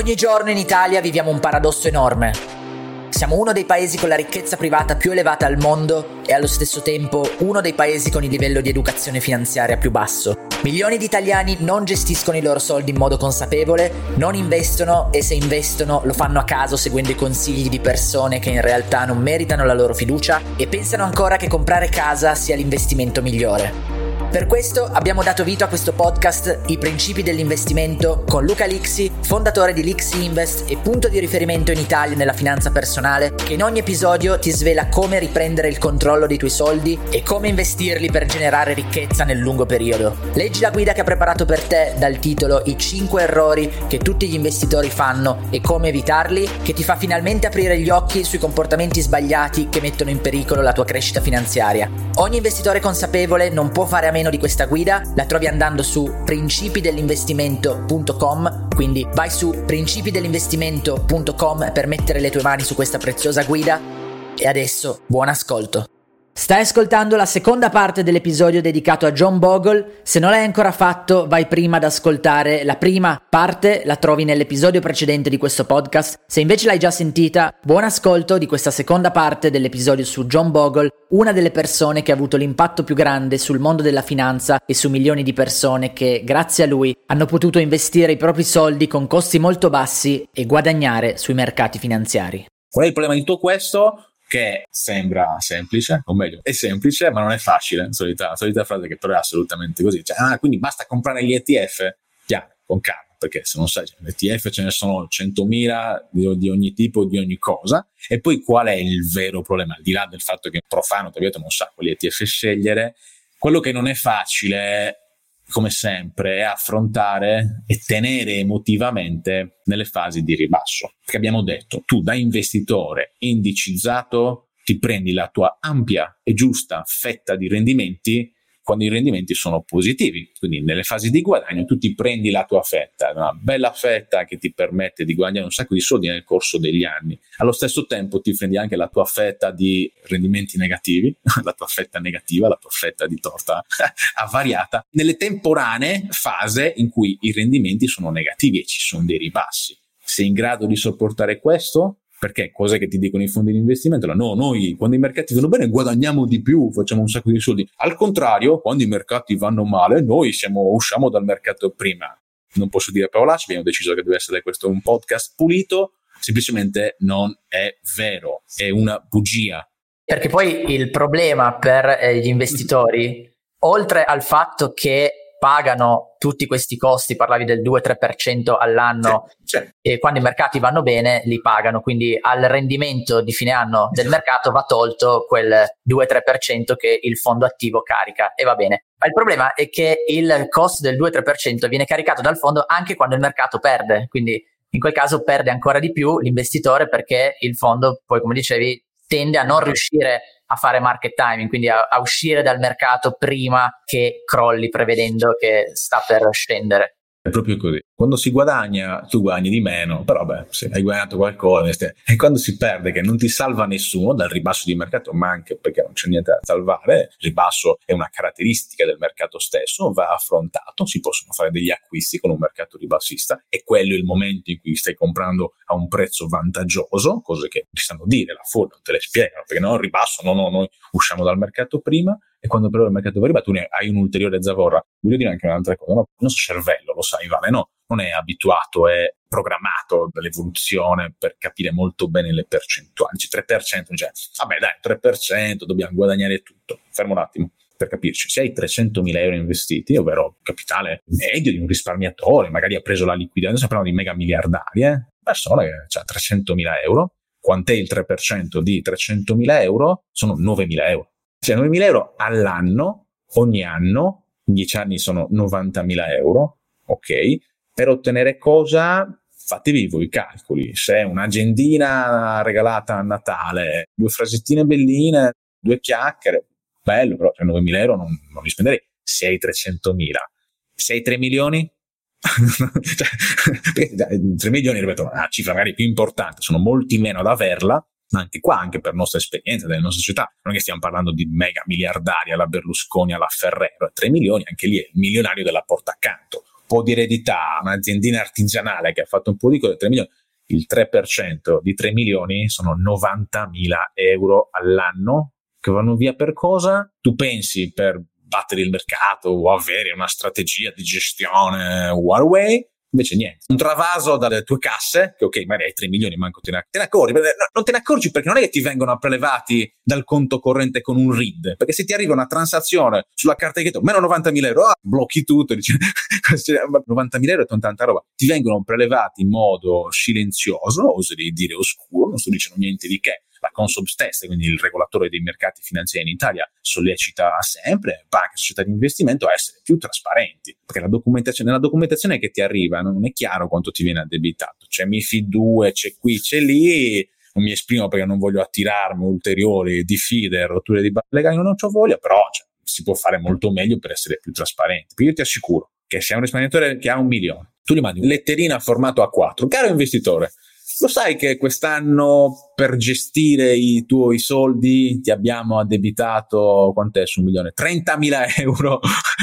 Ogni giorno in Italia viviamo un paradosso enorme. Siamo uno dei paesi con la ricchezza privata più elevata al mondo e allo stesso tempo uno dei paesi con il livello di educazione finanziaria più basso. Milioni di italiani non gestiscono i loro soldi in modo consapevole, non investono e se investono lo fanno a caso seguendo i consigli di persone che in realtà non meritano la loro fiducia e pensano ancora che comprare casa sia l'investimento migliore. Per questo abbiamo dato vita a questo podcast I principi dell'investimento con Luca Lixi, fondatore di Lixi Invest e punto di riferimento in Italia nella finanza personale, che in ogni episodio ti svela come riprendere il controllo dei tuoi soldi e come investirli per generare ricchezza nel lungo periodo. Leggi la guida che ha preparato per te dal titolo I 5 errori che tutti gli investitori fanno e come evitarli, che ti fa finalmente aprire gli occhi sui comportamenti sbagliati che mettono in pericolo la tua crescita finanziaria. Ogni investitore consapevole non può fare a meno meno di questa guida la trovi andando su principidellinvestimento.com, quindi vai su principidellinvestimento.com per mettere le tue mani su questa preziosa guida e adesso buon ascolto. Stai ascoltando la seconda parte dell'episodio dedicato a John Bogle. Se non l'hai ancora fatto, vai prima ad ascoltare la prima parte, la trovi nell'episodio precedente di questo podcast. Se invece l'hai già sentita, buon ascolto di questa seconda parte dell'episodio su John Bogle, una delle persone che ha avuto l'impatto più grande sul mondo della finanza e su milioni di persone che, grazie a lui, hanno potuto investire i propri soldi con costi molto bassi e guadagnare sui mercati finanziari. Qual è il problema di tutto questo? Che sembra semplice, o meglio, è semplice, ma non è facile. Solita, solita frase che però è assolutamente così. Cioè, ah, quindi basta comprare gli ETF? Chiaro, con calma, perché se non sai, cioè, ETF ce ne sono 100.000 di, di, ogni tipo, di ogni cosa. E poi qual è il vero problema? Al di là del fatto che profano, ti non sa quali ETF scegliere, quello che non è facile come sempre, è affrontare e tenere emotivamente nelle fasi di ribasso. Perché abbiamo detto, tu da investitore indicizzato ti prendi la tua ampia e giusta fetta di rendimenti quando i rendimenti sono positivi. Quindi nelle fasi di guadagno tu ti prendi la tua fetta, una bella fetta che ti permette di guadagnare un sacco di soldi nel corso degli anni. Allo stesso tempo ti prendi anche la tua fetta di rendimenti negativi, la tua fetta negativa, la tua fetta di torta avariata, nelle temporanee fasi in cui i rendimenti sono negativi e ci sono dei ribassi. Sei in grado di sopportare questo? Perché cos'è che ti dicono i fondi di investimento? No, noi quando i mercati vanno bene guadagniamo di più, facciamo un sacco di soldi. Al contrario, quando i mercati vanno male, noi siamo, usciamo dal mercato prima. Non posso dire parolacce, abbiamo deciso che deve essere questo un podcast pulito, semplicemente non è vero, è una bugia. Perché poi il problema per eh, gli investitori, oltre al fatto che pagano tutti questi costi, parlavi del 2-3% all'anno sì, sì. e quando i mercati vanno bene li pagano, quindi al rendimento di fine anno del mercato va tolto quel 2-3% che il fondo attivo carica e va bene. Ma il problema è che il costo del 2-3% viene caricato dal fondo anche quando il mercato perde, quindi in quel caso perde ancora di più l'investitore perché il fondo poi come dicevi tende a non riuscire a fare market timing, quindi a, a uscire dal mercato prima che crolli prevedendo che sta per scendere. Proprio così. Quando si guadagna, tu guadagni di meno, però beh, se hai guadagnato qualcosa, e quando si perde, che non ti salva nessuno dal ribasso di mercato, ma anche perché non c'è niente da salvare, il ribasso è una caratteristica del mercato stesso, va affrontato, si possono fare degli acquisti con un mercato ribassista, e quello è il momento in cui stai comprando a un prezzo vantaggioso, cose che ti sanno dire, la Ford non te le spiegano, perché no, il ribasso, no, no, noi usciamo dal mercato prima, e quando però il mercato va riba tu ne hai un'ulteriore zavorra. Voglio dire anche un'altra cosa, no? il nostro cervello, lo sai Vale, no? non è abituato, è programmato dall'evoluzione per capire molto bene le percentuali. Cioè 3%, cioè, vabbè dai, 3%, dobbiamo guadagnare tutto. Fermo un attimo per capirci, se hai 300.000 euro investiti, ovvero capitale medio di un risparmiatore, magari ha preso la liquidità, adesso parliamo di mega miliardari, eh? persona che ha 300.000 euro, quant'è il 3% di 300.000 euro? Sono 9.000 euro. Cioè 9.000 euro all'anno, ogni anno, in 10 anni sono 90.000 euro, ok? Per ottenere cosa? Fatevi voi i calcoli. Se un'agendina regalata a Natale, due frasettine belline, due chiacchiere, bello, però cioè 9.000 euro non, non li spenderei. Se hai 300.000, se hai 3 milioni, cioè, 3 milioni ripeto una cifra magari più importante sono molti meno ad averla anche qua, anche per nostra esperienza delle nostre società, non è che stiamo parlando di mega miliardari alla Berlusconi, alla Ferrero, 3 milioni, anche lì è il milionario della porta accanto, po' di eredità, un'aziendina artigianale che ha fatto un po' di cose, 3 milioni, il 3% di 3 milioni sono 90.000 euro all'anno che vanno via per cosa? Tu pensi per battere il mercato o avere una strategia di gestione one way Invece niente, un travaso dalle tue casse, che ok, magari hai 3 milioni, manco te ne, te ne accorgi, no, non te ne accorgi perché non è che ti vengono prelevati dal conto corrente con un RID, perché se ti arriva una transazione sulla carta di credito, meno 90.000 euro, ah, blocchi tutto, dici, 90.000 euro è tanta roba, ti vengono prelevati in modo silenzioso, oserei dire oscuro, non sto dicendo niente di che, la Consob stessa, quindi il regolatore dei mercati finanziari in Italia, sollecita sempre banche e società di investimento a essere più trasparenti, perché la documentazione, nella documentazione che ti arriva non è chiaro quanto ti viene addebitato. C'è MIFID 2, c'è qui, c'è lì, non mi esprimo perché non voglio attirarmi ulteriori diffide, rotture di legali, non ho voglia, però cioè, si può fare molto meglio per essere più trasparenti. Perché io ti assicuro che se hai un risparmiatore che ha un milione, tu gli mandi letterina formato A4, caro investitore, lo sai che quest'anno per gestire i tuoi soldi ti abbiamo addebitato, quant'è su un milione? 30.000 euro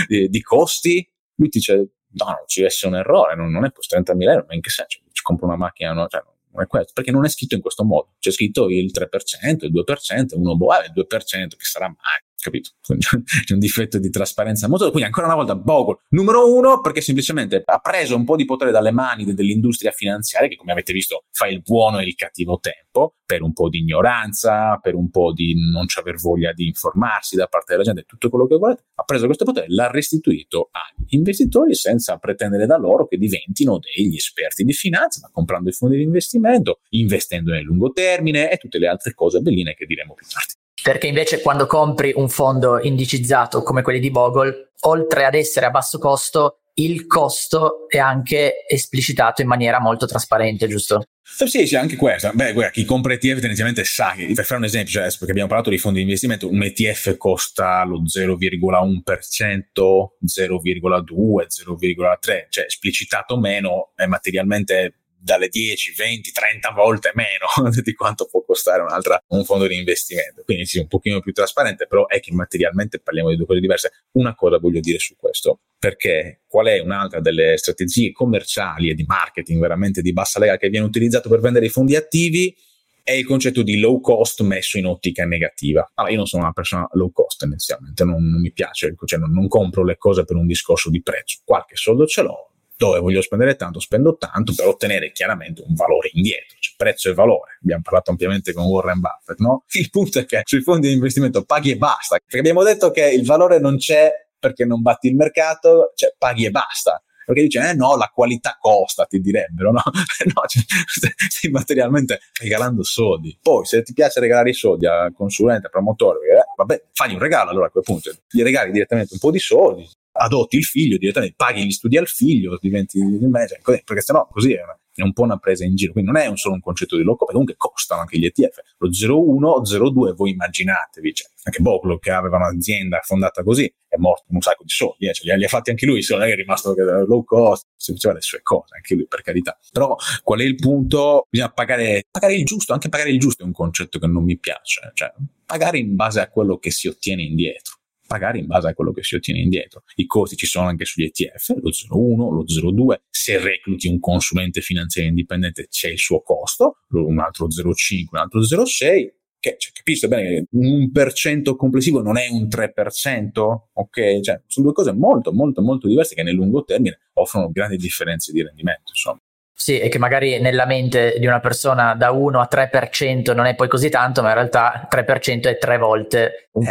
di, di costi? Lui ti dice, no, no, ci deve essere un errore, non, non è questo 30.000 euro, ma in che senso? Ci compro una macchina, no? Cioè, non è questo, perché non è scritto in questo modo. C'è scritto il 3%, il 2%, uno boh, il 2%, che sarà mai capito? C'è un difetto di trasparenza molto. Quindi, ancora una volta, Bogle, numero uno, perché semplicemente ha preso un po' di potere dalle mani dell'industria finanziaria, che come avete visto fa il buono e il cattivo tempo, per un po' di ignoranza, per un po' di non aver voglia di informarsi da parte della gente, tutto quello che volete. Ha preso questo potere, l'ha restituito agli investitori senza pretendere da loro che diventino degli esperti di finanza, ma comprando i fondi di investimento, investendo nel lungo termine e tutte le altre cose belline che diremo più tardi perché invece quando compri un fondo indicizzato come quelli di Bogle, oltre ad essere a basso costo, il costo è anche esplicitato in maniera molto trasparente, giusto? Sì, sì, anche questo. Beh, guarda, chi compra ETF tendenzialmente sa che, per fare un esempio, cioè, perché abbiamo parlato di fondi di investimento, un ETF costa lo 0,1%, 0,2, 0,3, cioè esplicitato meno, è materialmente dalle 10, 20, 30 volte meno di quanto può costare un fondo di investimento. Quindi sì, un pochino più trasparente, però è che materialmente parliamo di due cose diverse. Una cosa voglio dire su questo, perché qual è un'altra delle strategie commerciali e di marketing veramente di bassa lega che viene utilizzato per vendere i fondi attivi? È il concetto di low cost messo in ottica negativa. Allora, io non sono una persona low cost tendenzialmente, non, non mi piace, cioè non, non compro le cose per un discorso di prezzo. Qualche soldo ce l'ho, dove voglio spendere tanto, spendo tanto per ottenere chiaramente un valore indietro, cioè prezzo e valore. Abbiamo parlato ampiamente con Warren Buffett, no? Il punto è che sui fondi di investimento paghi e basta, perché abbiamo detto che il valore non c'è perché non batti il mercato, cioè paghi e basta. Perché dice, eh no, la qualità costa, ti direbbero, no? no, cioè, stai materialmente regalando soldi. Poi, se ti piace regalare i soldi al consulente, al promotore, eh, vabbè, fagli un regalo allora a quel punto. Gli regali direttamente un po' di soldi, adotti il figlio, direttamente paghi gli studi al figlio, diventi il manager, perché sennò così è, una, è un po' una presa in giro. Quindi non è un solo un concetto di loco, perché comunque costano anche gli ETF. Lo 01, 02, voi immaginatevi, cioè, anche Boclo che aveva un'azienda fondata così è morto un sacco di soldi, eh, cioè, li, ha fatti anche lui, se non è rimasto low cost, si faceva le sue cose, anche lui per carità. Però qual è il punto? Bisogna pagare, pagare il giusto, anche pagare il giusto è un concetto che non mi piace, cioè pagare in base a quello che si ottiene indietro pagare in base a quello che si ottiene indietro. I costi ci sono anche sugli ETF, lo 0,1, lo 0,2. Se recluti un consulente finanziario indipendente c'è il suo costo, un altro 0,5, un altro 0,6. Che, cioè, capisce bene che un per cento complessivo non è un 3%, ok? Cioè, sono due cose molto, molto, molto diverse che nel lungo termine offrono grandi differenze di rendimento, insomma. Sì, e che magari nella mente di una persona da 1 a 3% non è poi così tanto, ma in realtà 3% è tre volte 1%,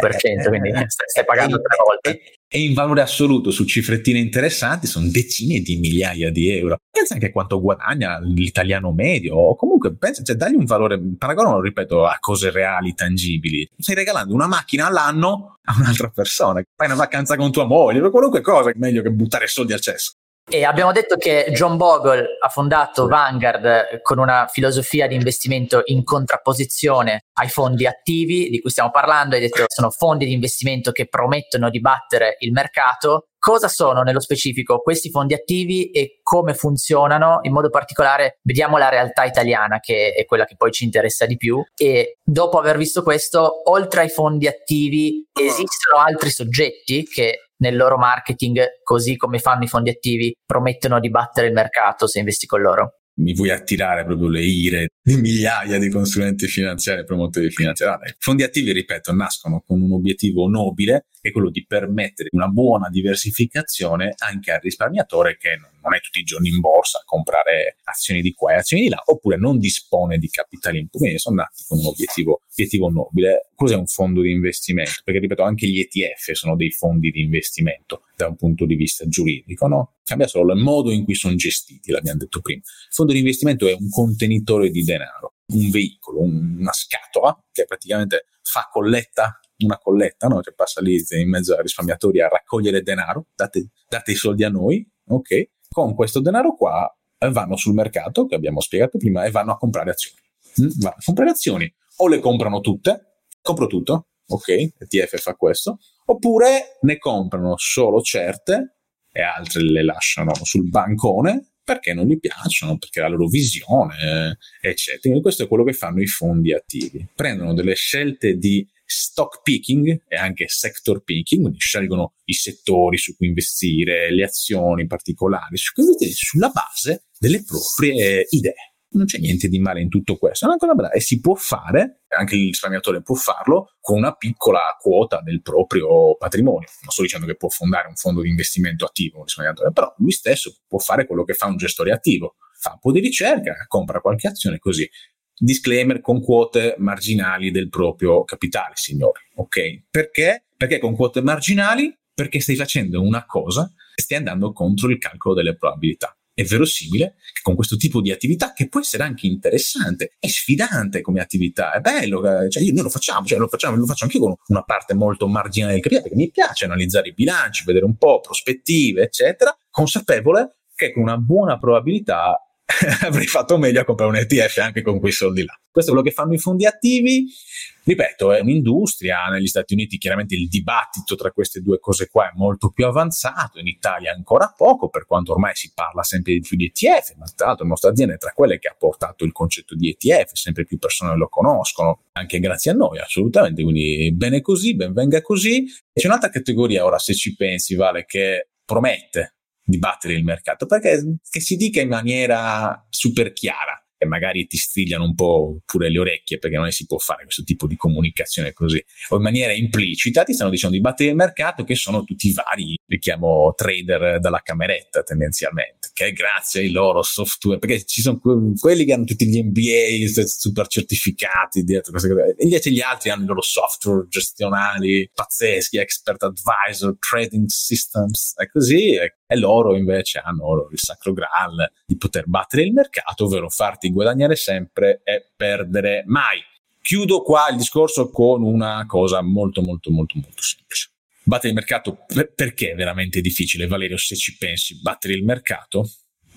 eh, quindi eh, stai pagando tre volte. E in valore assoluto su cifrettine interessanti sono decine di migliaia di euro. Pensa anche a quanto guadagna l'italiano medio, o comunque pensa, cioè dagli un valore, paragonalo, ripeto, a cose reali, tangibili. Stai regalando una macchina all'anno a un'altra persona, fai una vacanza con tua moglie, qualunque cosa, è meglio che buttare soldi al cesso. E abbiamo detto che John Bogle ha fondato Vanguard con una filosofia di investimento in contrapposizione ai fondi attivi di cui stiamo parlando. Hai detto che sono fondi di investimento che promettono di battere il mercato. Cosa sono nello specifico questi fondi attivi e come funzionano? In modo particolare vediamo la realtà italiana che è quella che poi ci interessa di più e dopo aver visto questo, oltre ai fondi attivi esistono altri soggetti che nel loro marketing, così come fanno i fondi attivi, promettono di battere il mercato se investi con loro mi vuoi attirare proprio le ire di migliaia di consulenti finanziari e promotori finanziari. I fondi attivi, ripeto, nascono con un obiettivo nobile, che è quello di permettere una buona diversificazione anche al risparmiatore che non è tutti i giorni in borsa a comprare azioni di qua e azioni di là, oppure non dispone di capitali quindi sono nati con un obiettivo, obiettivo nobile. Cos'è un fondo di investimento? Perché, ripeto, anche gli ETF sono dei fondi di investimento da un punto di vista giuridico, no? Cambia solo il modo in cui sono gestiti, l'abbiamo detto prima. Il fondo di investimento è un contenitore di denaro, un veicolo, una scatola che praticamente fa colletta una colletta, no? Cioè passa lì in mezzo ai risparmiatori a raccogliere denaro, date, date i soldi a noi, ok? Con questo denaro qua eh, vanno sul mercato, che abbiamo spiegato prima, e vanno a comprare azioni. Mm? Vanno a comprare azioni, o le comprano tutte, compro tutto, ok? ETF fa questo, oppure ne comprano solo certe e altre le lasciano sul bancone perché non gli piacciono, perché la loro visione, eccetera. Quindi questo è quello che fanno i fondi attivi. Prendono delle scelte di stock picking e anche sector picking, quindi scelgono i settori su cui investire, le azioni particolari, su cui investire sulla base delle proprie idee non c'è niente di male in tutto questo, è una cosa bella e si può fare, anche il risparmiatore può farlo con una piccola quota del proprio patrimonio. Non sto dicendo che può fondare un fondo di investimento attivo un risparmiatore, però lui stesso può fare quello che fa un gestore attivo, fa un po' di ricerca, compra qualche azione così. Disclaimer con quote marginali del proprio capitale, signori, ok? Perché? Perché con quote marginali? Perché stai facendo una cosa e stai andando contro il calcolo delle probabilità è verosimile che con questo tipo di attività, che può essere anche interessante, è sfidante come attività, è bello, eh, cioè noi lo facciamo, cioè lo facciamo, lo faccio anche con una parte molto marginale del capitale, perché mi piace analizzare i bilanci, vedere un po' prospettive, eccetera, consapevole che con una buona probabilità avrei fatto meglio a comprare un ETF anche con quei soldi là. Questo è quello che fanno i fondi attivi. Ripeto, è un'industria, negli Stati Uniti chiaramente il dibattito tra queste due cose qua è molto più avanzato, in Italia ancora poco, per quanto ormai si parla sempre di più di ETF, ma tra l'altro la nostra azienda è tra quelle che ha portato il concetto di ETF, sempre più persone lo conoscono, anche grazie a noi, assolutamente, quindi bene così, ben venga così. E c'è un'altra categoria ora, se ci pensi, Vale, che promette di battere il mercato, perché che si dica in maniera super chiara e magari ti strigliano un po' pure le orecchie perché non si può fare questo tipo di comunicazione così o in maniera implicita ti stanno dicendo di battere il mercato che sono tutti i vari li chiamo trader dalla cameretta tendenzialmente che grazie ai loro software perché ci sono quelli che hanno tutti gli MBA super certificati dietro queste cose. E invece gli altri hanno i loro software gestionali pazzeschi expert advisor trading systems e così e loro invece hanno il sacro graal di poter battere il mercato ovvero farti guadagnare sempre e perdere mai. Chiudo qua il discorso con una cosa molto molto molto molto semplice. Battere il mercato perché è veramente difficile, Valerio, se ci pensi, battere il mercato?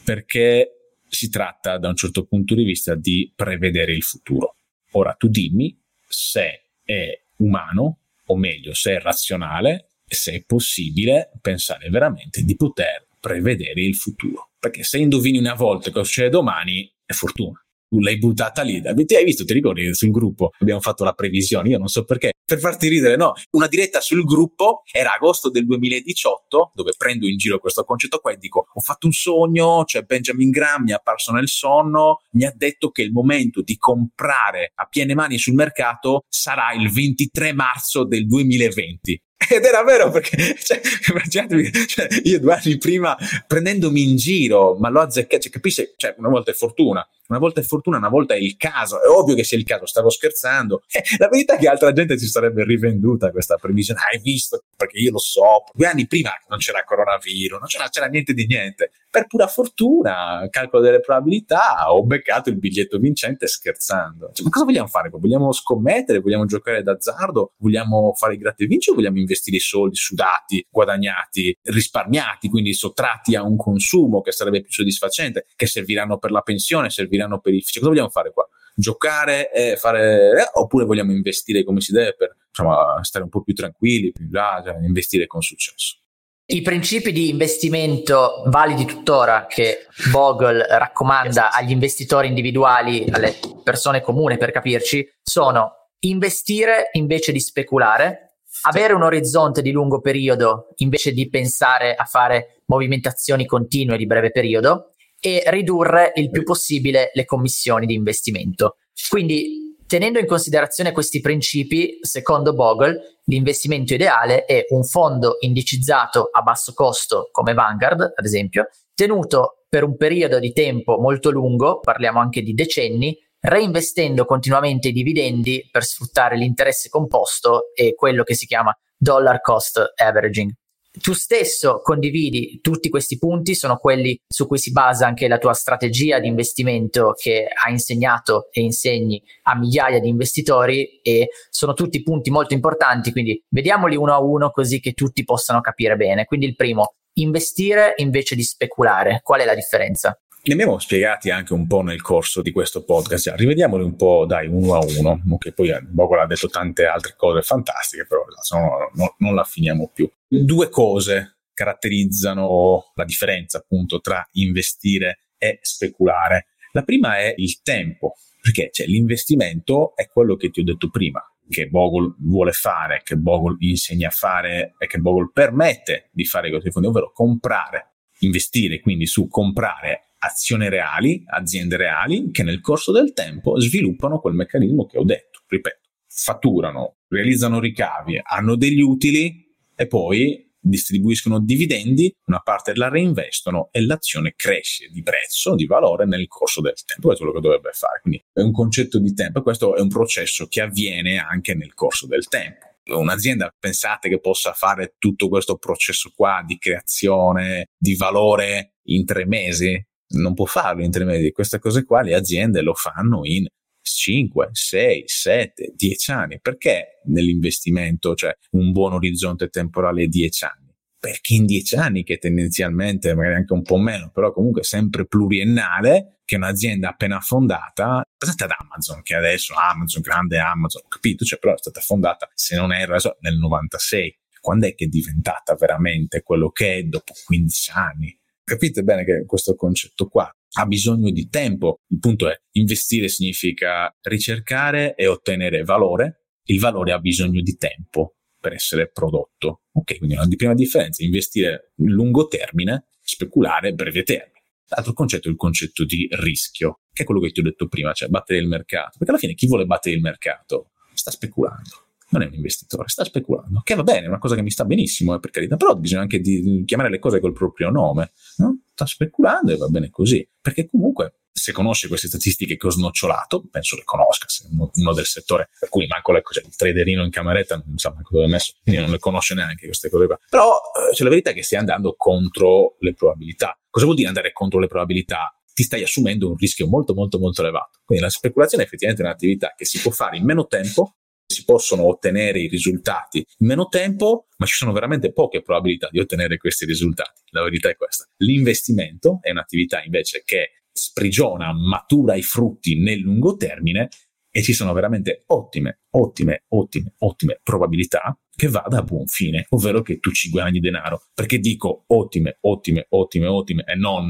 Perché si tratta da un certo punto di vista di prevedere il futuro. Ora tu dimmi se è umano, o meglio, se è razionale, se è possibile pensare veramente di poter prevedere il futuro. Perché se indovini una volta cosa succede domani, è fortuna. Tu l'hai buttata lì. Ti hai visto, ti ricordi sul gruppo? Abbiamo fatto la previsione, io non so perché. Per farti ridere, no. Una diretta sul gruppo era agosto del 2018, dove prendo in giro questo concetto qua e dico: Ho fatto un sogno, cioè Benjamin Graham mi è apparso nel sonno, mi ha detto che il momento di comprare a piene mani sul mercato sarà il 23 marzo del 2020. Ed era vero perché, cioè, immaginatevi, cioè, io due anni prima prendendomi in giro, ma l'ho azzeccato, cioè, capisci? Cioè, una volta è fortuna, una volta è fortuna, una volta è il caso. È ovvio che sia il caso, stavo scherzando. Eh, la verità è che altra gente si sarebbe rivenduta questa previsione. Hai visto? Perché io lo so. Due anni prima non c'era coronavirus, non c'era, c'era niente di niente. Per pura fortuna, calcolo delle probabilità, ho beccato il biglietto vincente scherzando. Cioè, ma cosa vogliamo fare? Vogliamo scommettere? Vogliamo giocare d'azzardo? Vogliamo fare i gratta e vinci o vogliamo investire i soldi sudati, guadagnati, risparmiati, quindi sottratti a un consumo che sarebbe più soddisfacente, che serviranno per la pensione, serviranno Milano per Cosa vogliamo fare qua? Giocare e fare, eh, oppure vogliamo investire come si deve per insomma, stare un po' più tranquilli, più là, cioè, investire con successo. I principi di investimento validi tuttora che Bogle raccomanda agli investitori individuali, alle persone comuni per capirci, sono investire invece di speculare, avere un orizzonte di lungo periodo invece di pensare a fare movimentazioni continue di breve periodo e ridurre il più possibile le commissioni di investimento. Quindi, tenendo in considerazione questi principi, secondo Bogle, l'investimento ideale è un fondo indicizzato a basso costo come Vanguard, ad esempio, tenuto per un periodo di tempo molto lungo, parliamo anche di decenni, reinvestendo continuamente i dividendi per sfruttare l'interesse composto e quello che si chiama dollar cost averaging. Tu stesso condividi tutti questi punti, sono quelli su cui si basa anche la tua strategia di investimento che hai insegnato e insegni a migliaia di investitori e sono tutti punti molto importanti, quindi vediamoli uno a uno così che tutti possano capire bene. Quindi il primo, investire invece di speculare. Qual è la differenza? Ne abbiamo spiegati anche un po' nel corso di questo podcast, rivediamoli un po', dai, uno a uno, che poi eh, Bogola ha detto tante altre cose fantastiche, però no, no, non la finiamo più. Due cose caratterizzano la differenza appunto tra investire e speculare. La prima è il tempo, perché cioè, l'investimento è quello che ti ho detto prima, che Bogle vuole fare, che Bogle insegna a fare e che Bogle permette di fare questi fondi, ovvero comprare, investire quindi su comprare azioni reali, aziende reali, che nel corso del tempo sviluppano quel meccanismo che ho detto. Ripeto, fatturano, realizzano ricavi, hanno degli utili e poi distribuiscono dividendi, una parte la reinvestono e l'azione cresce di prezzo, di valore nel corso del tempo. Questo è quello che dovrebbe fare. Quindi è un concetto di tempo e questo è un processo che avviene anche nel corso del tempo. Un'azienda pensate che possa fare tutto questo processo qua di creazione di valore in tre mesi? Non può farlo in tre mesi. Queste cose qua le aziende lo fanno in 5, 6, 7, 10 anni. Perché nell'investimento c'è un buon orizzonte temporale 10 anni? Perché in 10 anni, che tendenzialmente magari anche un po' meno, però comunque sempre pluriennale, che un'azienda appena fondata, pensate ad Amazon, che adesso Amazon, grande Amazon, ho capito, cioè però è stata fondata, se non erro, nel 96. Quando è che è diventata veramente quello che è dopo 15 anni? Capite bene che questo concetto qua ha bisogno di tempo. Il punto è investire significa ricercare e ottenere valore. Il valore ha bisogno di tempo per essere prodotto. Ok, quindi una prima differenza, investire in lungo termine, speculare breve termine. L'altro concetto è il concetto di rischio, che è quello che ti ho detto prima, cioè battere il mercato. Perché alla fine chi vuole battere il mercato sta speculando non è un investitore, sta speculando, che va bene, è una cosa che mi sta benissimo, eh, per carità, però bisogna anche di chiamare le cose col proprio nome, no? sta speculando e va bene così, perché comunque se conosce queste statistiche che ho snocciolato, penso le conosca, se uno, uno del settore, per cui manco le, cioè, il traderino in cameretta non sa manco dove è messo, quindi non le conosce neanche queste cose qua. Però eh, c'è la verità che stai andando contro le probabilità. Cosa vuol dire andare contro le probabilità? Ti stai assumendo un rischio molto molto molto elevato. Quindi la speculazione è effettivamente un'attività che si può fare in meno tempo si possono ottenere i risultati in meno tempo, ma ci sono veramente poche probabilità di ottenere questi risultati. La verità è questa. L'investimento è un'attività invece che sprigiona, matura i frutti nel lungo termine e ci sono veramente ottime, ottime, ottime, ottime probabilità che vada a buon fine, ovvero che tu ci guadagni denaro. Perché dico ottime, ottime, ottime, ottime e non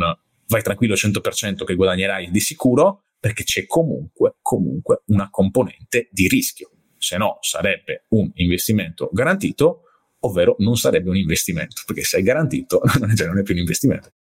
vai tranquillo 100% che guadagnerai di sicuro, perché c'è comunque, comunque una componente di rischio se no sarebbe un investimento garantito, ovvero non sarebbe un investimento, perché se è garantito cioè non è più un investimento,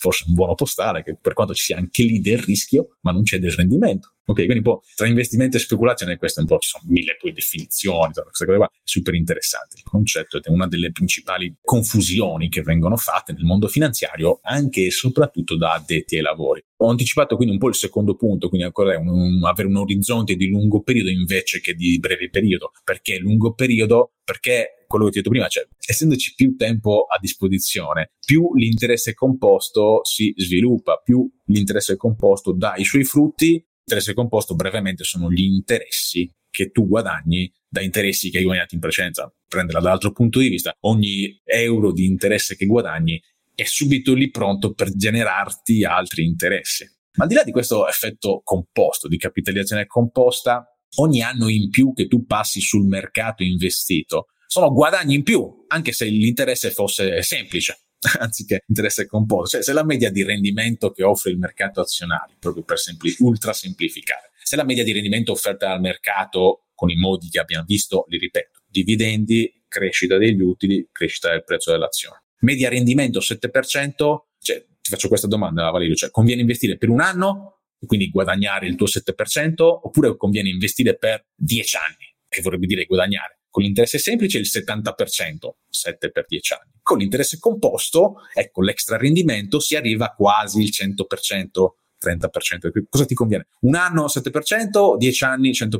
forse un buono postale, che per quanto ci sia anche lì del rischio, ma non c'è del rendimento. Ok, quindi un po' tra investimento e speculazione, questo è un po', ci sono mille poi definizioni, queste cose qua, super interessanti. Il concetto è una delle principali confusioni che vengono fatte nel mondo finanziario, anche e soprattutto da addetti ai lavori. Ho anticipato quindi un po' il secondo punto, quindi ancora un, un, avere un orizzonte di lungo periodo invece che di breve periodo. Perché lungo periodo? Perché quello che ti ho detto prima, cioè essendoci più tempo a disposizione, più l'interesse composto si sviluppa, più l'interesse composto dà i suoi frutti interesse composto brevemente sono gli interessi che tu guadagni da interessi che hai guadagnato in precedenza. Prenderla dall'altro punto di vista, ogni euro di interesse che guadagni è subito lì pronto per generarti altri interessi. Ma al di là di questo effetto composto, di capitalizzazione composta, ogni anno in più che tu passi sul mercato investito sono guadagni in più, anche se l'interesse fosse semplice. anziché interesse composto. Cioè, se la media di rendimento che offre il mercato azionario, proprio per sempli- ultra semplificare, se la media di rendimento offerta dal mercato con i modi che abbiamo visto, li ripeto, dividendi, crescita degli utili, crescita del prezzo dell'azione. Media rendimento 7%, cioè, ti faccio questa domanda Valerio, cioè conviene investire per un anno e quindi guadagnare il tuo 7% oppure conviene investire per 10 anni, che vorrebbe dire guadagnare con l'interesse semplice il 70%, 7 per 10 anni. Con l'interesse composto, ecco, l'extra rendimento si arriva quasi il 100%, 30%. Cosa ti conviene? Un anno 7%, 10 anni 100%.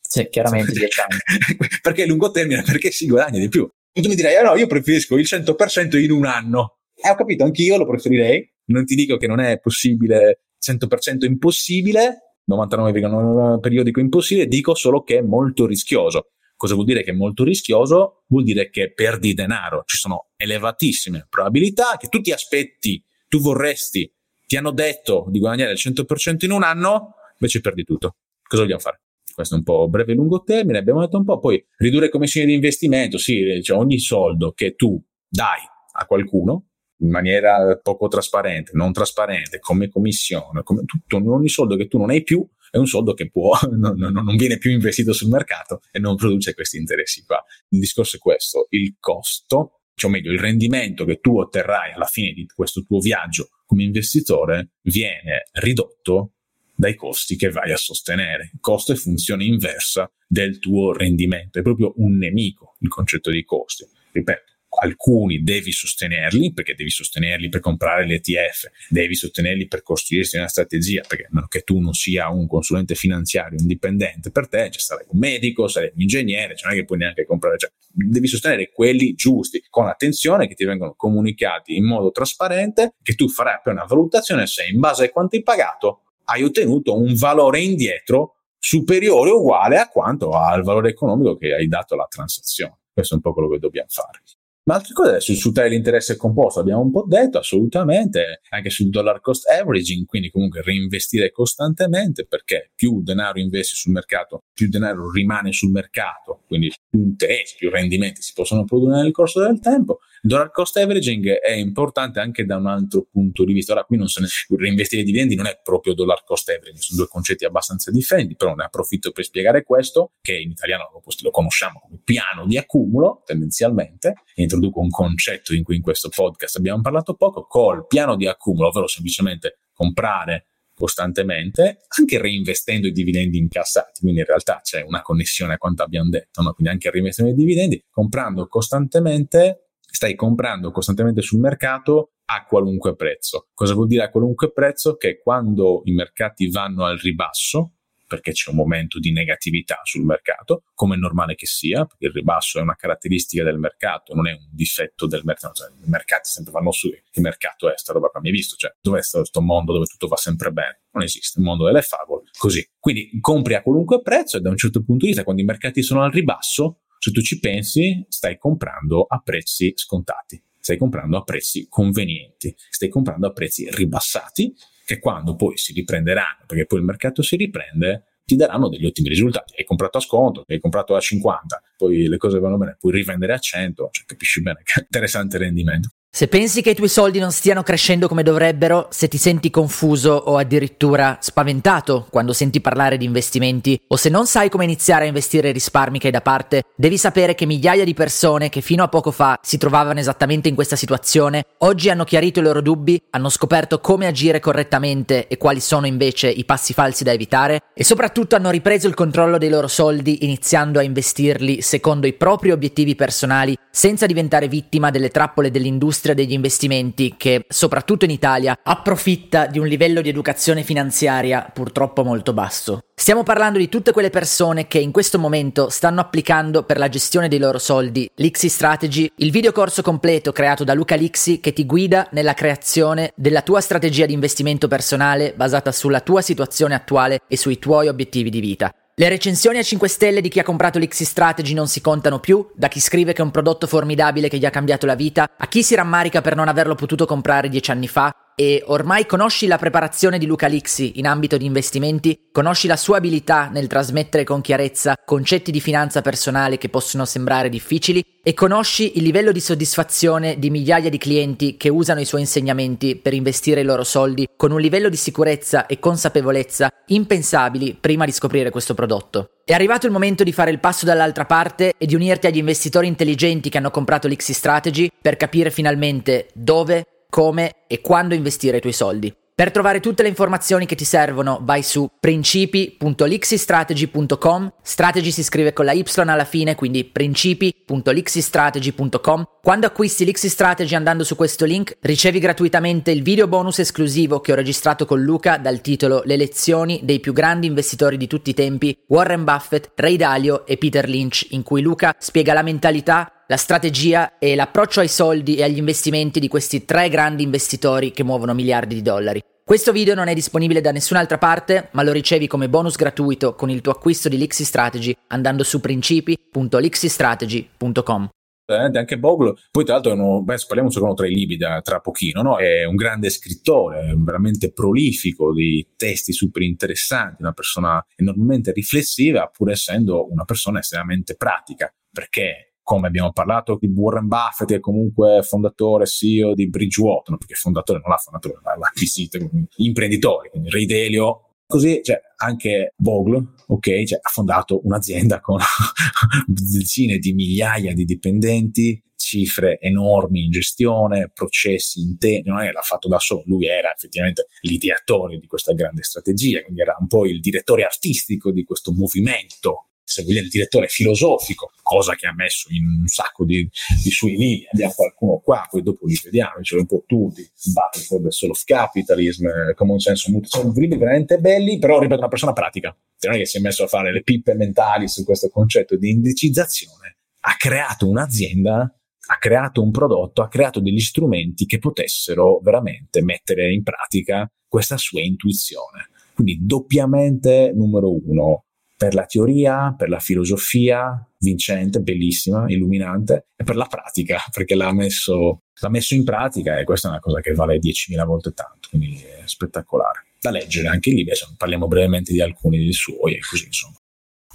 Sì, chiaramente 10 anni. perché lungo termine? Perché si guadagna di più. E tu mi direi, ah no, io preferisco il 100% in un anno. Eh, ho capito, anch'io lo preferirei. Non ti dico che non è possibile, 100% impossibile, 99,9 periodico impossibile, dico solo che è molto rischioso. Cosa vuol dire che è molto rischioso? Vuol dire che perdi denaro. Ci sono elevatissime probabilità che tu ti aspetti, tu vorresti, ti hanno detto di guadagnare il 100% in un anno, invece perdi tutto. Cosa vogliamo fare? Questo è un po' breve e lungo termine, abbiamo detto un po', poi ridurre commissioni di investimento, sì, cioè ogni soldo che tu dai a qualcuno in maniera poco trasparente, non trasparente, come commissione, come tutto, ogni soldo che tu non hai più è un soldo che può, non, non, viene più investito sul mercato e non produce questi interessi qua. Il discorso è questo, il costo, cioè meglio il rendimento che tu otterrai alla fine di questo tuo viaggio come investitore viene ridotto dai costi che vai a sostenere. Costo è funzione inversa del tuo rendimento, è proprio un nemico il concetto di costi. Ripeto, alcuni devi sostenerli perché devi sostenerli per comprare l'ETF, devi sostenerli per costruirsi una strategia, perché a meno che tu non sia un consulente finanziario indipendente per te, cioè sarai un medico, sarai un ingegnere, cioè non è che puoi neanche comprare, cioè devi sostenere quelli giusti, con attenzione, che ti vengono comunicati in modo trasparente, che tu farai poi una valutazione se in base a quanto hai pagato hai ottenuto un valore indietro superiore o uguale a quanto al valore economico che hai dato alla transazione. Questo è un po' quello che dobbiamo fare. Ma altre cose sul, sul l'interesse composto abbiamo un po' detto, assolutamente, anche sul dollar cost averaging, quindi comunque reinvestire costantemente perché più denaro investi sul mercato, più denaro rimane sul mercato, quindi più interessi, più rendimenti si possono produrre nel corso del tempo. Dollar cost averaging è importante anche da un altro punto di vista. Ora, qui non se ne reinvestire i dividendi non è proprio dollar cost averaging, sono due concetti abbastanza differenti, però ne approfitto per spiegare questo, che in italiano lo, lo conosciamo come piano di accumulo, tendenzialmente. Introduco un concetto in cui in questo podcast abbiamo parlato poco, col piano di accumulo, ovvero semplicemente comprare costantemente, anche reinvestendo i dividendi incassati. Quindi in realtà c'è una connessione a quanto abbiamo detto, no? quindi anche reinvestendo i dividendi, comprando costantemente, stai comprando costantemente sul mercato a qualunque prezzo. Cosa vuol dire a qualunque prezzo? Che quando i mercati vanno al ribasso, perché c'è un momento di negatività sul mercato, come è normale che sia, perché il ribasso è una caratteristica del mercato, non è un difetto del mercato, cioè, i mercati sempre vanno su, che mercato è sta roba qua, mi hai visto, cioè dov'è questo mondo dove tutto va sempre bene? Non esiste, il mondo delle favole, così. Quindi compri a qualunque prezzo e da un certo punto di vista, quando i mercati sono al ribasso, se tu ci pensi, stai comprando a prezzi scontati, stai comprando a prezzi convenienti, stai comprando a prezzi ribassati che quando poi si riprenderanno, perché poi il mercato si riprende, ti daranno degli ottimi risultati. Hai comprato a sconto, hai comprato a 50, poi le cose vanno bene, puoi rivendere a 100, cioè capisci bene che interessante rendimento. Se pensi che i tuoi soldi non stiano crescendo come dovrebbero, se ti senti confuso o addirittura spaventato quando senti parlare di investimenti, o se non sai come iniziare a investire i risparmi che hai da parte, devi sapere che migliaia di persone che fino a poco fa si trovavano esattamente in questa situazione, oggi hanno chiarito i loro dubbi, hanno scoperto come agire correttamente e quali sono invece i passi falsi da evitare, e soprattutto hanno ripreso il controllo dei loro soldi iniziando a investirli secondo i propri obiettivi personali, senza diventare vittima delle trappole dell'industria industria degli investimenti che, soprattutto in Italia, approfitta di un livello di educazione finanziaria purtroppo molto basso. Stiamo parlando di tutte quelle persone che in questo momento stanno applicando per la gestione dei loro soldi l'Ixi Strategy, il videocorso completo creato da Luca Lixi che ti guida nella creazione della tua strategia di investimento personale basata sulla tua situazione attuale e sui tuoi obiettivi di vita. Le recensioni a 5 stelle di chi ha comprato l'Xi Strategy non si contano più, da chi scrive che è un prodotto formidabile che gli ha cambiato la vita, a chi si rammarica per non averlo potuto comprare 10 anni fa, e ormai conosci la preparazione di Luca Lixi in ambito di investimenti, conosci la sua abilità nel trasmettere con chiarezza concetti di finanza personale che possono sembrare difficili e conosci il livello di soddisfazione di migliaia di clienti che usano i suoi insegnamenti per investire i loro soldi con un livello di sicurezza e consapevolezza impensabili prima di scoprire questo prodotto. È arrivato il momento di fare il passo dall'altra parte e di unirti agli investitori intelligenti che hanno comprato l'Ixi Strategy per capire finalmente dove, come e quando investire i tuoi soldi. Per trovare tutte le informazioni che ti servono vai su principi.lixistrategy.com, strategy si scrive con la Y alla fine, quindi principi.lixistrategy.com. Quando acquisti l'Ixi Strategy andando su questo link ricevi gratuitamente il video bonus esclusivo che ho registrato con Luca dal titolo Le lezioni dei più grandi investitori di tutti i tempi, Warren Buffett, Ray Dalio e Peter Lynch, in cui Luca spiega la mentalità la strategia e l'approccio ai soldi e agli investimenti di questi tre grandi investitori che muovono miliardi di dollari. Questo video non è disponibile da nessun'altra parte, ma lo ricevi come bonus gratuito con il tuo acquisto di Lixi Strategy andando su principi.lixistrategy.com. Anche Bogle, poi tra l'altro, no, beh, parliamo secondo tra i libri da, tra pochino, no? è un grande scrittore, veramente prolifico di testi super interessanti, una persona enormemente riflessiva, pur essendo una persona estremamente pratica, perché come abbiamo parlato di Warren Buffett, che è comunque fondatore CEO di Bridgewater, no? perché fondatore non l'ha fondatore, l'ha acquisito, imprenditori, quindi Ray Dalio. Così cioè, anche Bogle, ok, cioè, ha fondato un'azienda con decine di migliaia di dipendenti, cifre enormi in gestione, processi interni, non è che l'ha fatto da solo, lui era effettivamente l'ideatore di questa grande strategia, quindi era un po' il direttore artistico di questo movimento se vogliamo, direttore filosofico, cosa che ha messo in un sacco di, di suoi libri. Abbiamo qualcuno qua, poi dopo li vediamo, ce un po' tutti. Battle for the Soul of Capitalism, eh, Common Sense Sono libri veramente belli, però ripeto, una persona pratica. Non è che si è messo a fare le pippe mentali su questo concetto di indicizzazione. Ha creato un'azienda ha creato un prodotto, ha creato degli strumenti che potessero veramente mettere in pratica questa sua intuizione. Quindi doppiamente numero uno, per la teoria, per la filosofia, vincente, bellissima, illuminante, e per la pratica, perché l'ha messo, l'ha messo in pratica e questa è una cosa che vale 10.000 volte tanto, quindi è spettacolare. Da leggere anche lì, adesso parliamo brevemente di alcuni dei suoi e così insomma.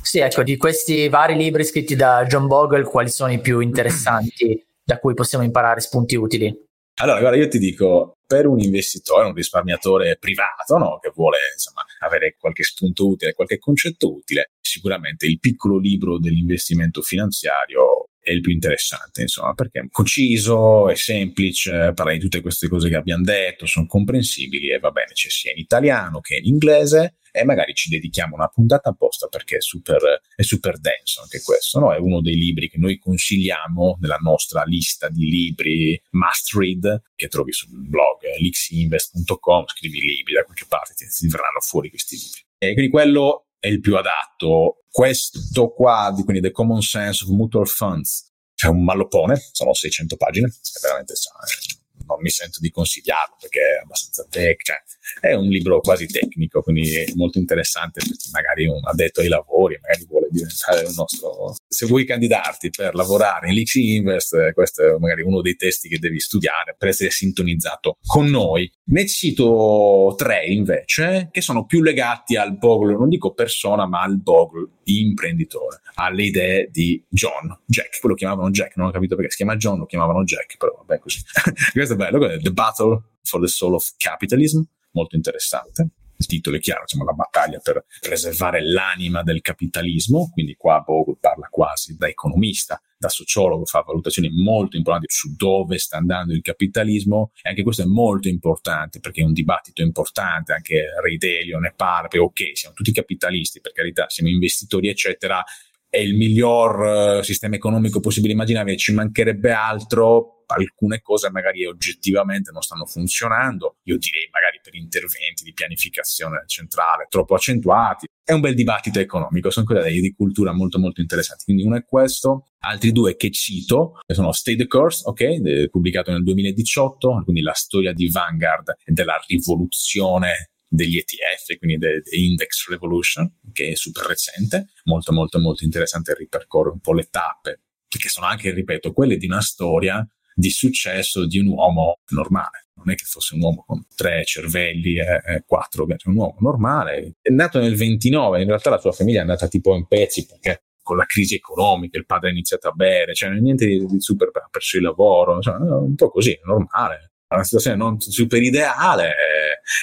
Sì, ecco, di questi vari libri scritti da John Bogle, quali sono i più interessanti da cui possiamo imparare spunti utili? Allora, guarda, io ti dico, per un investitore, un risparmiatore privato, no, che vuole insomma, avere qualche spunto utile, qualche concetto utile, sicuramente il piccolo libro dell'investimento finanziario è il più interessante, insomma, perché è conciso, è semplice, parla di tutte queste cose che abbiamo detto, sono comprensibili e va bene, c'è sia in italiano che in inglese e magari ci dedichiamo una puntata apposta perché è super, è super denso anche questo, no? È uno dei libri che noi consigliamo nella nostra lista di libri must read che trovi sul blog lixinvest.com, scrivi libri da qualche parte, ti, ti verranno fuori questi libri. E quindi quello è il più adatto. Questo qua, quindi The Common Sense of Mutual Funds, c'è un mallopone, sono 600 pagine, è veramente non mi sento di consigliarlo perché è abbastanza tech, cioè è un libro quasi tecnico, quindi è molto interessante per chi magari è un addetto ai lavori, magari vuole diventare un nostro... Se vuoi candidarti per lavorare in Lixi Invest, questo è magari uno dei testi che devi studiare per essere sintonizzato con noi. Ne cito tre invece che sono più legati al Bogle, non dico persona, ma al Bogle imprenditore, alle idee di John, Jack, quello chiamavano Jack, non ho capito perché si chiama John, lo chiamavano Jack, però vabbè così. Questo è bello, The Battle for the Soul of Capitalism, molto interessante. Il titolo è chiaro, insomma, la battaglia per preservare l'anima del capitalismo, quindi qua Bogle parla quasi da economista, da sociologo, fa valutazioni molto importanti su dove sta andando il capitalismo e anche questo è molto importante perché è un dibattito importante, anche Ray Dalio ne parla, perché ok, siamo tutti capitalisti, per carità, siamo investitori, eccetera, è il miglior uh, sistema economico possibile immaginabile, ci mancherebbe altro, alcune cose magari oggettivamente non stanno funzionando, io direi magari per interventi di pianificazione centrale troppo accentuati. È un bel dibattito economico, sono cose di cultura molto molto interessanti. Quindi uno è questo, altri due che cito, sono Stay the Course, ok, pubblicato nel 2018, quindi la storia di Vanguard e della rivoluzione degli ETF, quindi dell'Index Revolution, che è super recente, molto molto molto interessante, ripercorre un po' le tappe, che sono anche, ripeto, quelle di una storia di successo di un uomo normale. Non è che fosse un uomo con tre cervelli e quattro, è un uomo normale. È nato nel 29, in realtà la sua famiglia è andata tipo in pezzi perché con la crisi economica il padre ha iniziato a bere, cioè niente di, di super, ha perso il lavoro, cioè, un po' così, normale una situazione non super ideale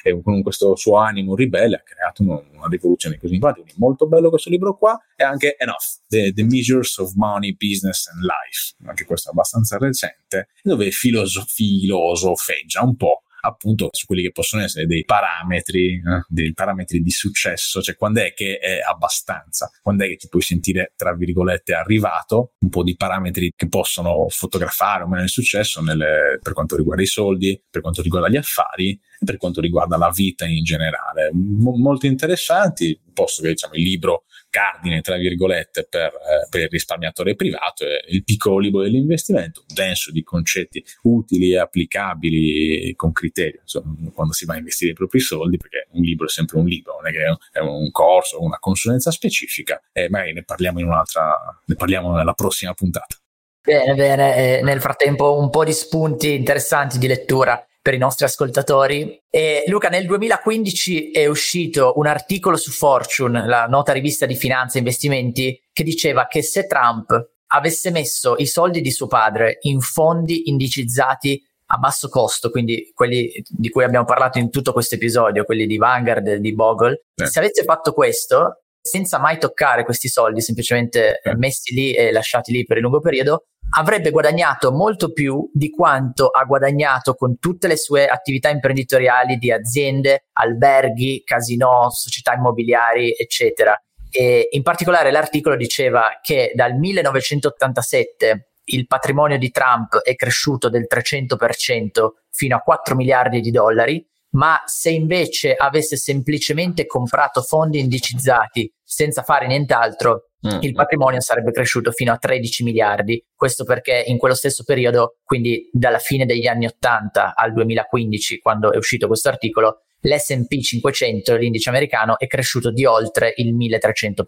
e, e con questo suo animo ribelle ha creato una, una rivoluzione così. Infatti molto bello questo libro qua e anche Enough The, The Measures of Money, Business and Life anche questo è abbastanza recente dove filosofeggia un po' appunto su quelli che possono essere dei parametri, eh, dei parametri di successo, cioè quando è che è abbastanza, quando è che ti puoi sentire, tra virgolette, arrivato, un po' di parametri che possono fotografare o meno il successo nelle, per quanto riguarda i soldi, per quanto riguarda gli affari per quanto riguarda la vita in generale. M- molto interessanti, posto che diciamo il libro cardine, tra virgolette, per, eh, per, il risparmiatore privato è il piccolo libro dell'investimento, denso di concetti utili e applicabili con criterio, insomma, quando si va a investire i propri soldi, perché un libro è sempre un libro, non è che è un corso una consulenza specifica, e magari ne parliamo in un'altra, ne parliamo nella prossima puntata. Bene, bene, eh, nel frattempo un po' di spunti interessanti di lettura per i nostri ascoltatori. E Luca, nel 2015 è uscito un articolo su Fortune, la nota rivista di finanza e investimenti, che diceva che se Trump avesse messo i soldi di suo padre in fondi indicizzati a basso costo, quindi quelli di cui abbiamo parlato in tutto questo episodio, quelli di Vanguard e di Bogle, eh. se avesse fatto questo, senza mai toccare questi soldi, semplicemente eh. messi lì e lasciati lì per il lungo periodo, avrebbe guadagnato molto più di quanto ha guadagnato con tutte le sue attività imprenditoriali di aziende, alberghi, casinò, società immobiliari, eccetera. E in particolare l'articolo diceva che dal 1987 il patrimonio di Trump è cresciuto del 300% fino a 4 miliardi di dollari, ma se invece avesse semplicemente comprato fondi indicizzati senza fare nient'altro, mm. il patrimonio sarebbe cresciuto fino a 13 miliardi. Questo perché in quello stesso periodo, quindi dalla fine degli anni 80 al 2015, quando è uscito questo articolo, l'SP 500, l'indice americano, è cresciuto di oltre il 1300%.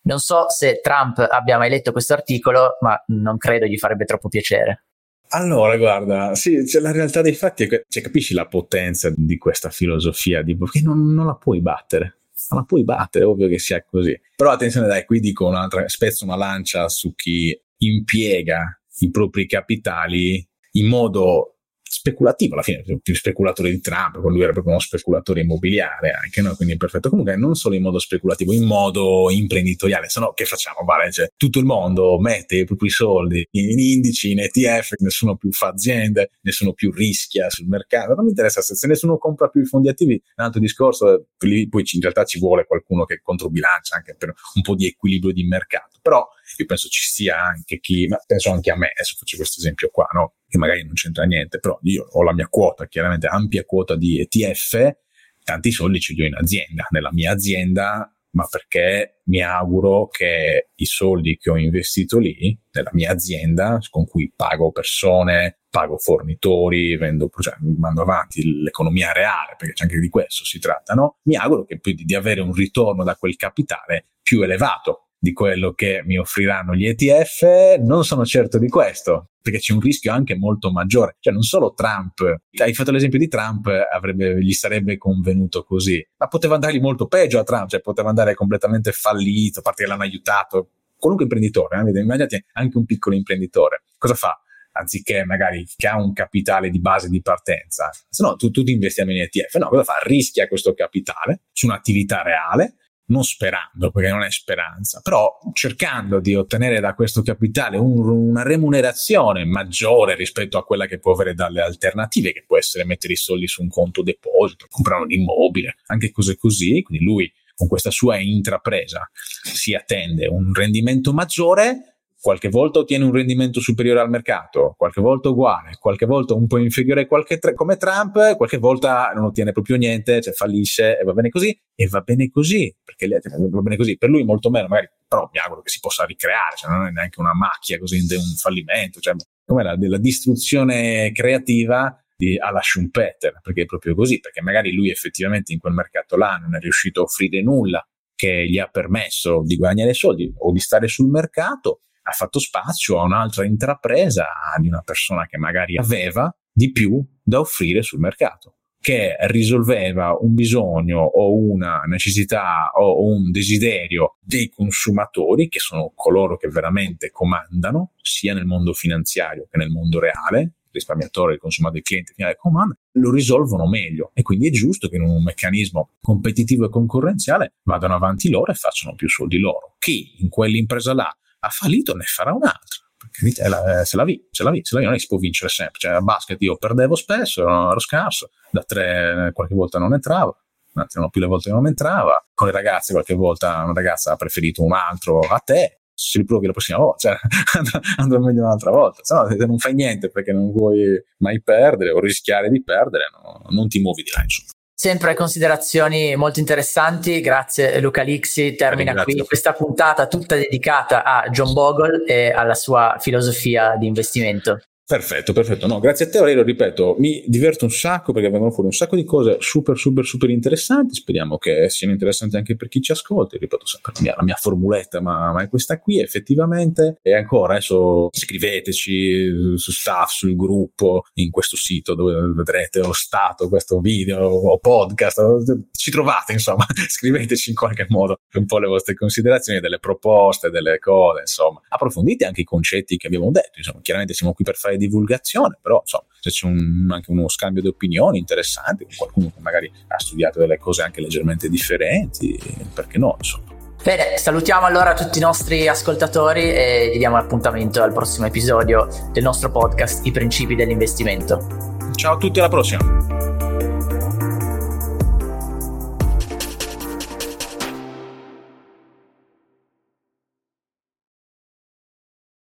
Non so se Trump abbia mai letto questo articolo, ma non credo gli farebbe troppo piacere. Allora, guarda, sì, cioè, la realtà dei fatti è che cioè, capisci la potenza di questa filosofia, di, che non, non la puoi battere la puoi battere, ovvio che sia così. Però attenzione, dai, qui dico un'altra, spezzo una lancia su chi impiega i propri capitali in modo speculativo alla fine, più speculatore di Trump, lui era proprio uno speculatore immobiliare anche, no? quindi perfetto. Comunque non solo in modo speculativo, in modo imprenditoriale, se no che facciamo? Vale, cioè, tutto il mondo mette i propri soldi in indici, in ETF, nessuno più fa aziende, nessuno più rischia sul mercato, non mi interessa se, nessuno compra più i fondi attivi, un altro discorso, lì poi in realtà ci vuole qualcuno che controbilancia anche per un po' di equilibrio di mercato, però io penso ci sia anche chi, ma penso anche a me, adesso faccio questo esempio qua, no? che magari non c'entra niente, però io ho la mia quota, chiaramente ampia quota di ETF, tanti soldi ce li ho in azienda, nella mia azienda, ma perché mi auguro che i soldi che ho investito lì, nella mia azienda, con cui pago persone, pago fornitori, vendo, cioè mando avanti l'economia reale, perché c'è anche di questo si tratta, no? Mi auguro che di avere un ritorno da quel capitale più elevato di quello che mi offriranno gli ETF, non sono certo di questo, perché c'è un rischio anche molto maggiore. Cioè, non solo Trump, hai fatto l'esempio di Trump, avrebbe, gli sarebbe convenuto così, ma poteva andargli molto peggio a Trump, cioè poteva andare completamente fallito, a parte che l'hanno aiutato. Qualunque imprenditore, eh? immaginate anche un piccolo imprenditore, cosa fa? Anziché magari che ha un capitale di base di partenza, se no tu, tu ti investiamo in ETF, no, cosa fa? Rischia questo capitale su un'attività reale, non sperando, perché non è speranza, però cercando di ottenere da questo capitale un, una remunerazione maggiore rispetto a quella che può avere dalle alternative, che può essere mettere i soldi su un conto deposito, comprare un immobile, anche cose così. Quindi lui con questa sua intrapresa si attende un rendimento maggiore qualche volta ottiene un rendimento superiore al mercato, qualche volta uguale, qualche volta un po' inferiore tra- come Trump, qualche volta non ottiene proprio niente, cioè fallisce e va bene così, e va bene così, perché va bene così, per lui molto meno, magari, però mi auguro che si possa ricreare, cioè non è neanche una macchia così, un fallimento, cioè come la, della distruzione creativa di, alla Schumpeter, perché è proprio così, perché magari lui effettivamente in quel mercato là non è riuscito a offrire nulla che gli ha permesso di guadagnare soldi o di stare sul mercato, ha fatto spazio a un'altra intrapresa di una persona che magari aveva di più da offrire sul mercato che risolveva un bisogno o una necessità o un desiderio dei consumatori, che sono coloro che veramente comandano, sia nel mondo finanziario che nel mondo reale, risparmiatore, il consumatore, il cliente finale comanda, lo risolvono meglio. E quindi è giusto che in un meccanismo competitivo e concorrenziale vadano avanti loro e facciano più soldi loro. Chi in quell'impresa là ha fallito ne farà un'altra perché la, se la vi, se la vi, se la vi, non è che si può vincere sempre. Cioè, a basket io perdevo spesso, ero scarso, da tre qualche volta non entrava, anzi, erano più le volte che non entrava. Con le ragazze, qualche volta una ragazza ha preferito un altro a te. Si riprovi la prossima volta, cioè andrà meglio un'altra volta. Se no, se non fai niente perché non vuoi mai perdere o rischiare di perdere, no, non ti muovi di là, insomma. Sempre considerazioni molto interessanti, grazie Luca Lixi. Termina Ringrazio. qui questa puntata tutta dedicata a John Bogle e alla sua filosofia di investimento. Perfetto, perfetto. No, grazie a te Aurelio, ripeto, mi diverto un sacco perché vengono fuori un sacco di cose super, super, super interessanti. Speriamo che siano interessanti anche per chi ci ascolta. Ripeto sempre la mia, la mia formuletta, ma, ma, è questa qui effettivamente. E ancora, adesso scriveteci su staff, sul gruppo, in questo sito dove vedrete lo stato, questo video o podcast. Ci trovate, insomma, scriveteci in qualche modo un po' le vostre considerazioni, delle proposte, delle cose, insomma. Approfondite anche i concetti che abbiamo detto. Insomma, chiaramente siamo qui per fare divulgazione, però insomma, se c'è un, anche uno scambio di opinioni interessante con qualcuno che magari ha studiato delle cose anche leggermente differenti, perché no, insomma. Bene, salutiamo allora tutti i nostri ascoltatori e gli diamo appuntamento al prossimo episodio del nostro podcast I principi dell'investimento. Ciao a tutti, alla prossima.